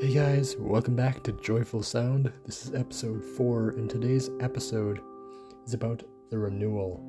Hey guys, welcome back to Joyful Sound. This is episode 4, and today's episode is about the renewal.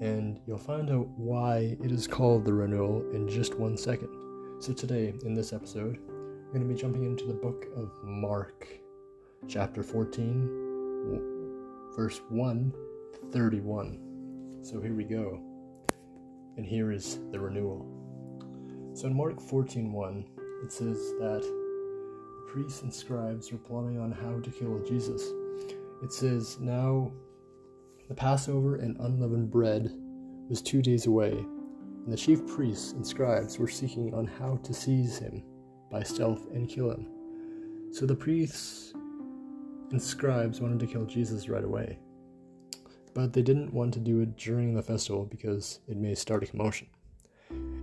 And you'll find out why it is called the renewal in just one second. So, today, in this episode, we're going to be jumping into the book of Mark, chapter 14, verse 1 31. So, here we go. And here is the renewal. So, in Mark 14 1, it says that the priests and scribes were plotting on how to kill Jesus. It says, Now the Passover and unleavened bread was two days away, and the chief priests and scribes were seeking on how to seize him by stealth and kill him. So the priests and scribes wanted to kill Jesus right away. But they didn't want to do it during the festival because it may start a commotion.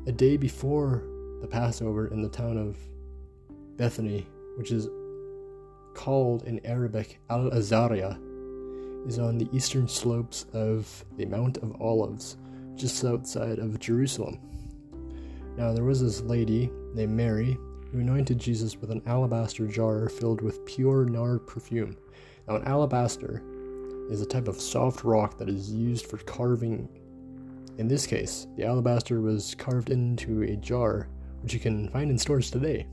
A day before the Passover in the town of Bethany, which is called in Arabic Al Azariah, is on the eastern slopes of the Mount of Olives, just outside of Jerusalem. Now, there was this lady named Mary who anointed Jesus with an alabaster jar filled with pure nard perfume. Now, an alabaster is a type of soft rock that is used for carving. In this case, the alabaster was carved into a jar which you can find in stores today.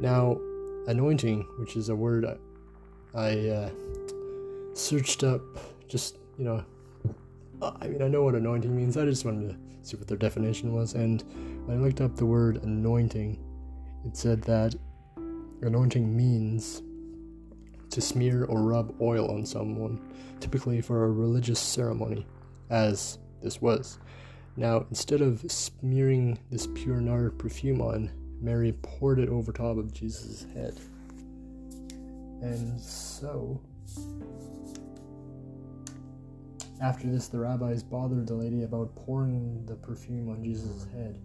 Now, anointing, which is a word I uh, searched up, just you know, I mean, I know what anointing means. I just wanted to see what their definition was, and when I looked up the word anointing, it said that anointing means to smear or rub oil on someone, typically for a religious ceremony, as this was. Now, instead of smearing this pure nard perfume on, Mary poured it over top of Jesus' head. And so, after this, the rabbis bothered the lady about pouring the perfume on Jesus' head.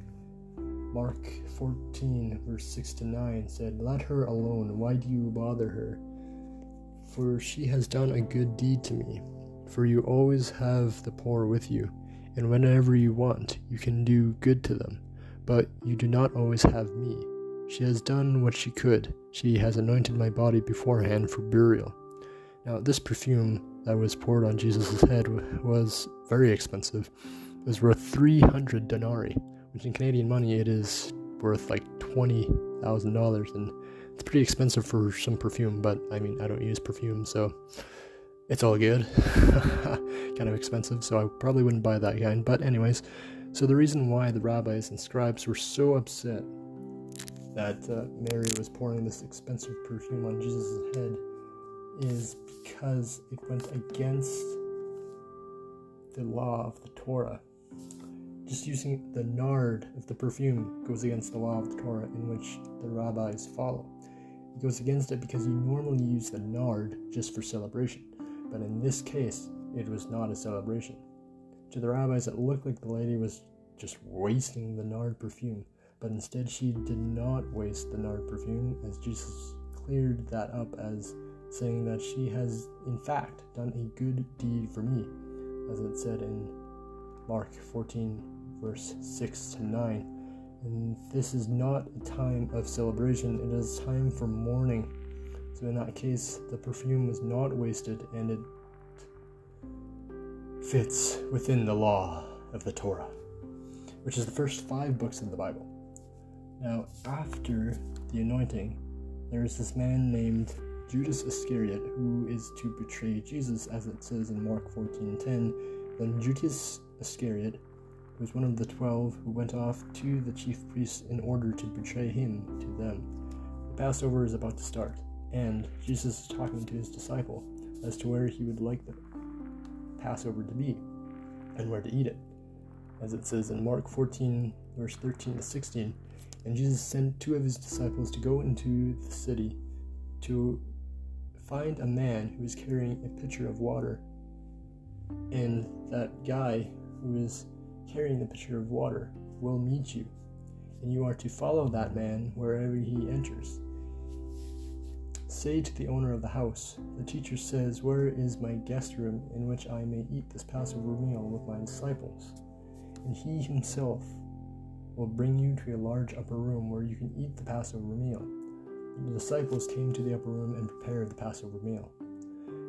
Mark 14, verse 6 to 9 said, Let her alone. Why do you bother her? For she has done a good deed to me. For you always have the poor with you and whenever you want, you can do good to them. But you do not always have me. She has done what she could. She has anointed my body beforehand for burial. Now, this perfume that was poured on Jesus' head was very expensive. It was worth 300 denarii, which in Canadian money it is worth like $20,000. And it's pretty expensive for some perfume, but I mean, I don't use perfume, so it's all good. kind of expensive, so I probably wouldn't buy that kind. But, anyways, so the reason why the rabbis and scribes were so upset that uh, Mary was pouring this expensive perfume on Jesus' head is because it went against the law of the Torah. Just using the nard of the perfume goes against the law of the Torah in which the rabbis follow. It goes against it because you normally use the nard just for celebration but in this case, it was not a celebration. To the rabbis, it looked like the lady was just wasting the nard perfume, but instead she did not waste the nard perfume, as Jesus cleared that up as saying that she has, in fact, done a good deed for me, as it said in Mark 14, verse 6 to 9. And this is not a time of celebration, it is time for mourning so in that case, the perfume was not wasted and it fits within the law of the Torah, which is the first five books of the Bible. Now, after the anointing, there is this man named Judas Iscariot who is to betray Jesus, as it says in Mark 14:10. Then Judas Iscariot was one of the twelve who went off to the chief priests in order to betray him to them. The Passover is about to start and Jesus is talking to his disciple as to where he would like the Passover to be and where to eat it. As it says in Mark 14, verse 13 to 16, and Jesus sent two of his disciples to go into the city to find a man who was carrying a pitcher of water. And that guy who is carrying the pitcher of water will meet you, and you are to follow that man wherever he enters. Say to the owner of the house, The teacher says, Where is my guest room in which I may eat this Passover meal with my disciples? And he himself will bring you to a large upper room where you can eat the Passover meal. The disciples came to the upper room and prepared the Passover meal.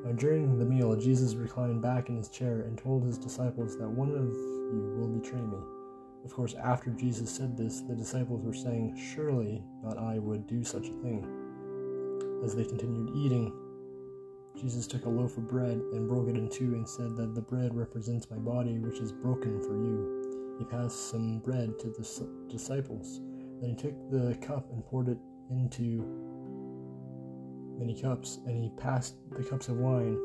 Now, during the meal, Jesus reclined back in his chair and told his disciples that one of you will betray me. Of course, after Jesus said this, the disciples were saying, Surely not I would do such a thing. As they continued eating, Jesus took a loaf of bread and broke it in two and said that the bread represents my body, which is broken for you. He passed some bread to the disciples. Then he took the cup and poured it into many cups, and he passed the cups of wine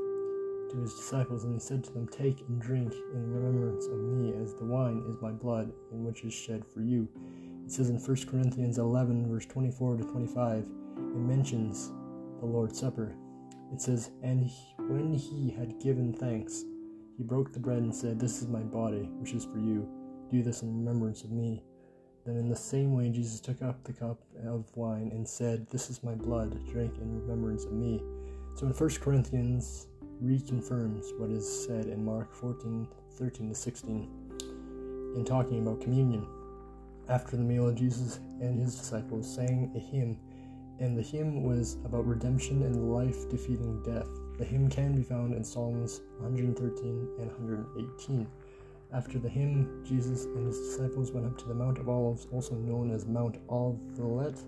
to his disciples, and he said to them, Take and drink in remembrance of me, as the wine is my blood, in which is shed for you. It says in 1 Corinthians 11, verse 24 to 25, it mentions the Lord's Supper. It says, And he, when he had given thanks, he broke the bread and said, This is my body, which is for you. Do this in remembrance of me. Then, in the same way, Jesus took up the cup of wine and said, This is my blood, drink in remembrance of me. So in 1 Corinthians, reconfirms what is said in Mark 14 13 to 16 in talking about communion. After the meal, Jesus and his disciples sang a hymn, and the hymn was about redemption and life defeating death. The hymn can be found in Psalms 113 and 118. After the hymn, Jesus and his disciples went up to the Mount of Olives, also known as Mount Olivet,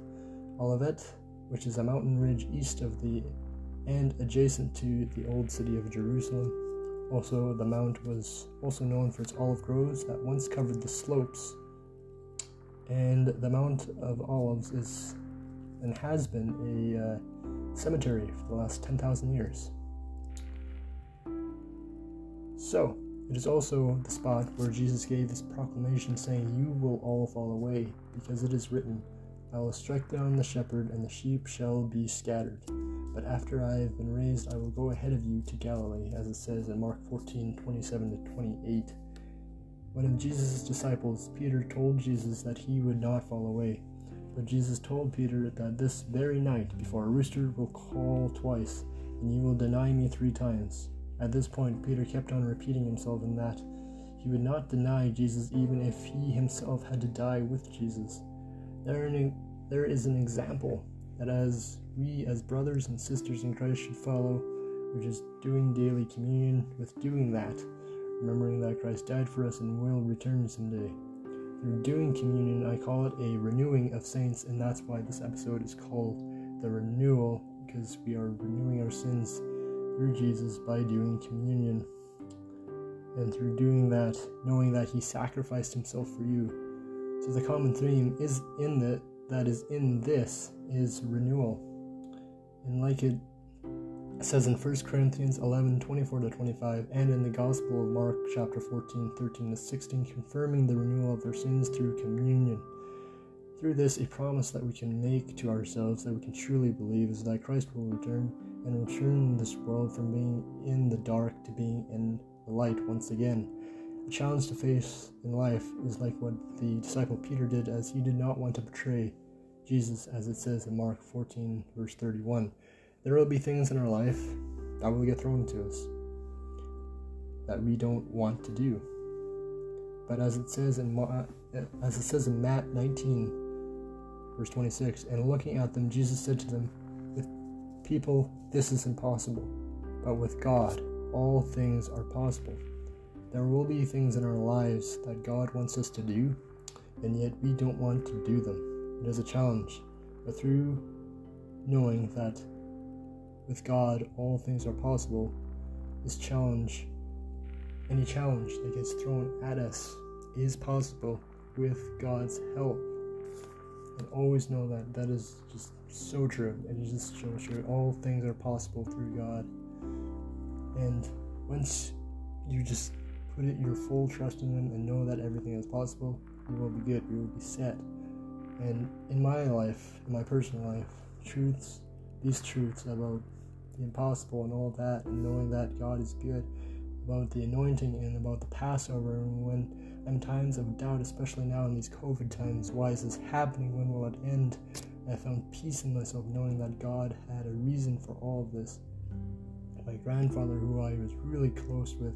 Olivet, which is a mountain ridge east of the and adjacent to the old city of Jerusalem. Also, the mount was also known for its olive groves that once covered the slopes. And the Mount of Olives is and has been a uh, cemetery for the last 10,000 years. So, it is also the spot where Jesus gave this proclamation saying, You will all fall away, because it is written, I will strike down the shepherd, and the sheep shall be scattered. But after I have been raised, I will go ahead of you to Galilee, as it says in Mark 14 27 to 28. One of Jesus' disciples, Peter, told Jesus that he would not fall away. But Jesus told Peter that this very night, before a rooster will call twice, and you will deny me three times. At this point, Peter kept on repeating himself in that he would not deny Jesus even if he himself had to die with Jesus. There, there is an example that as we as brothers and sisters in Christ should follow, which is doing daily communion with doing that, remembering that Christ died for us and will return someday. Through doing communion, I call it a renewing of saints, and that's why this episode is called the renewal, because we are renewing our sins through Jesus by doing communion. And through doing that, knowing that He sacrificed Himself for you. So the common theme is in the that is in this is renewal. And like it says in 1 Corinthians 11 24 to 25, and in the Gospel of Mark chapter 14 13 to 16, confirming the renewal of their sins through communion. Through this, a promise that we can make to ourselves that we can truly believe is that Christ will return and return this world from being in the dark to being in the light once again. The challenge to face in life is like what the disciple Peter did, as he did not want to betray Jesus, as it says in Mark 14, verse 31. There will be things in our life that will get thrown to us that we don't want to do. But as it says in as it says in Matt 19, verse 26, and looking at them, Jesus said to them, "With people, this is impossible, but with God, all things are possible." There will be things in our lives that God wants us to do, and yet we don't want to do them. It is a challenge, but through knowing that with God all things are possible, this challenge, any challenge that gets thrown at us, is possible with God's help. And always know that that is just so true. It just shows you all things are possible through God. And once you just put it your full trust in Him and know that everything is possible, you will be good, you will be set. And in my life, in my personal life, truths, these truths about impossible and all that, and knowing that God is good, about the anointing and about the Passover, and when I'm times of doubt, especially now in these COVID times, why is this happening? When will it end? I found peace in myself knowing that God had a reason for all of this. My grandfather, who I was really close with,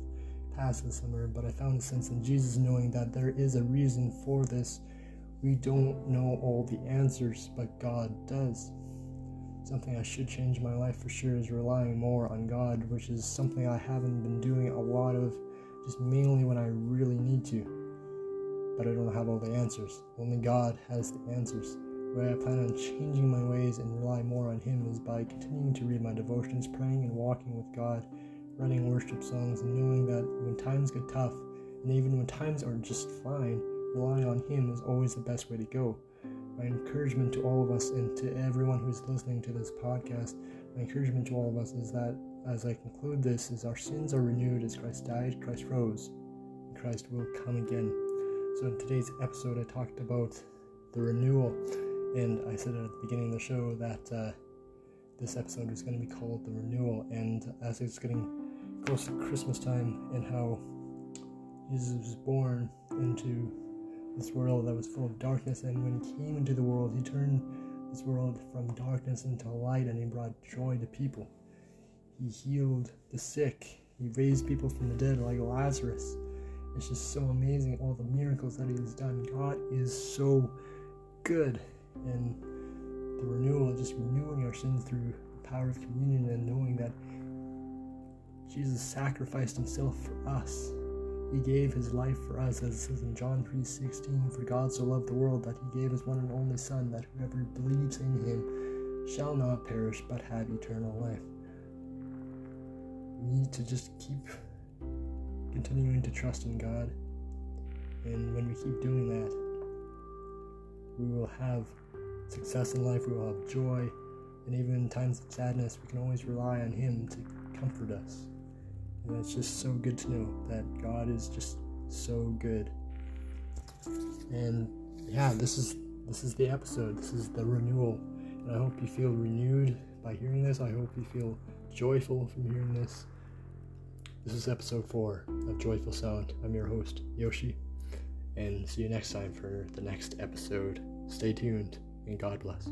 passed this summer, but I found a sense in Jesus knowing that there is a reason for this We don't know all the answers, but God does. Something I should change my life for sure is relying more on God, which is something I haven't been doing a lot of, just mainly when I really need to. But I don't have all the answers. Only God has the answers. The way I plan on changing my ways and rely more on Him is by continuing to read my devotions, praying and walking with God, running worship songs, and knowing that when times get tough, and even when times are just fine, relying on Him is always the best way to go. My encouragement to all of us and to everyone who's listening to this podcast, my encouragement to all of us is that as I conclude this, is our sins are renewed as Christ died, Christ rose, and Christ will come again. So in today's episode, I talked about the renewal, and I said at the beginning of the show that uh, this episode was going to be called the renewal. And as it's getting close to Christmas time, and how Jesus was born into this world that was full of darkness. And when he came into the world, he turned this world from darkness into light and he brought joy to people. He healed the sick, he raised people from the dead like Lazarus. It's just so amazing all the miracles that he has done. God is so good. And the renewal, just renewing our sins through the power of communion and knowing that Jesus sacrificed himself for us he gave his life for us, as it says in John 3:16, for God so loved the world that he gave his one and only Son, that whoever believes in him shall not perish but have eternal life. We need to just keep continuing to trust in God. And when we keep doing that, we will have success in life, we will have joy, and even in times of sadness, we can always rely on Him to comfort us. And it's just so good to know that God is just so good. And yeah, this is this is the episode. This is the renewal. And I hope you feel renewed by hearing this. I hope you feel joyful from hearing this. This is episode 4 of Joyful Sound. I'm your host, Yoshi. And see you next time for the next episode. Stay tuned and God bless.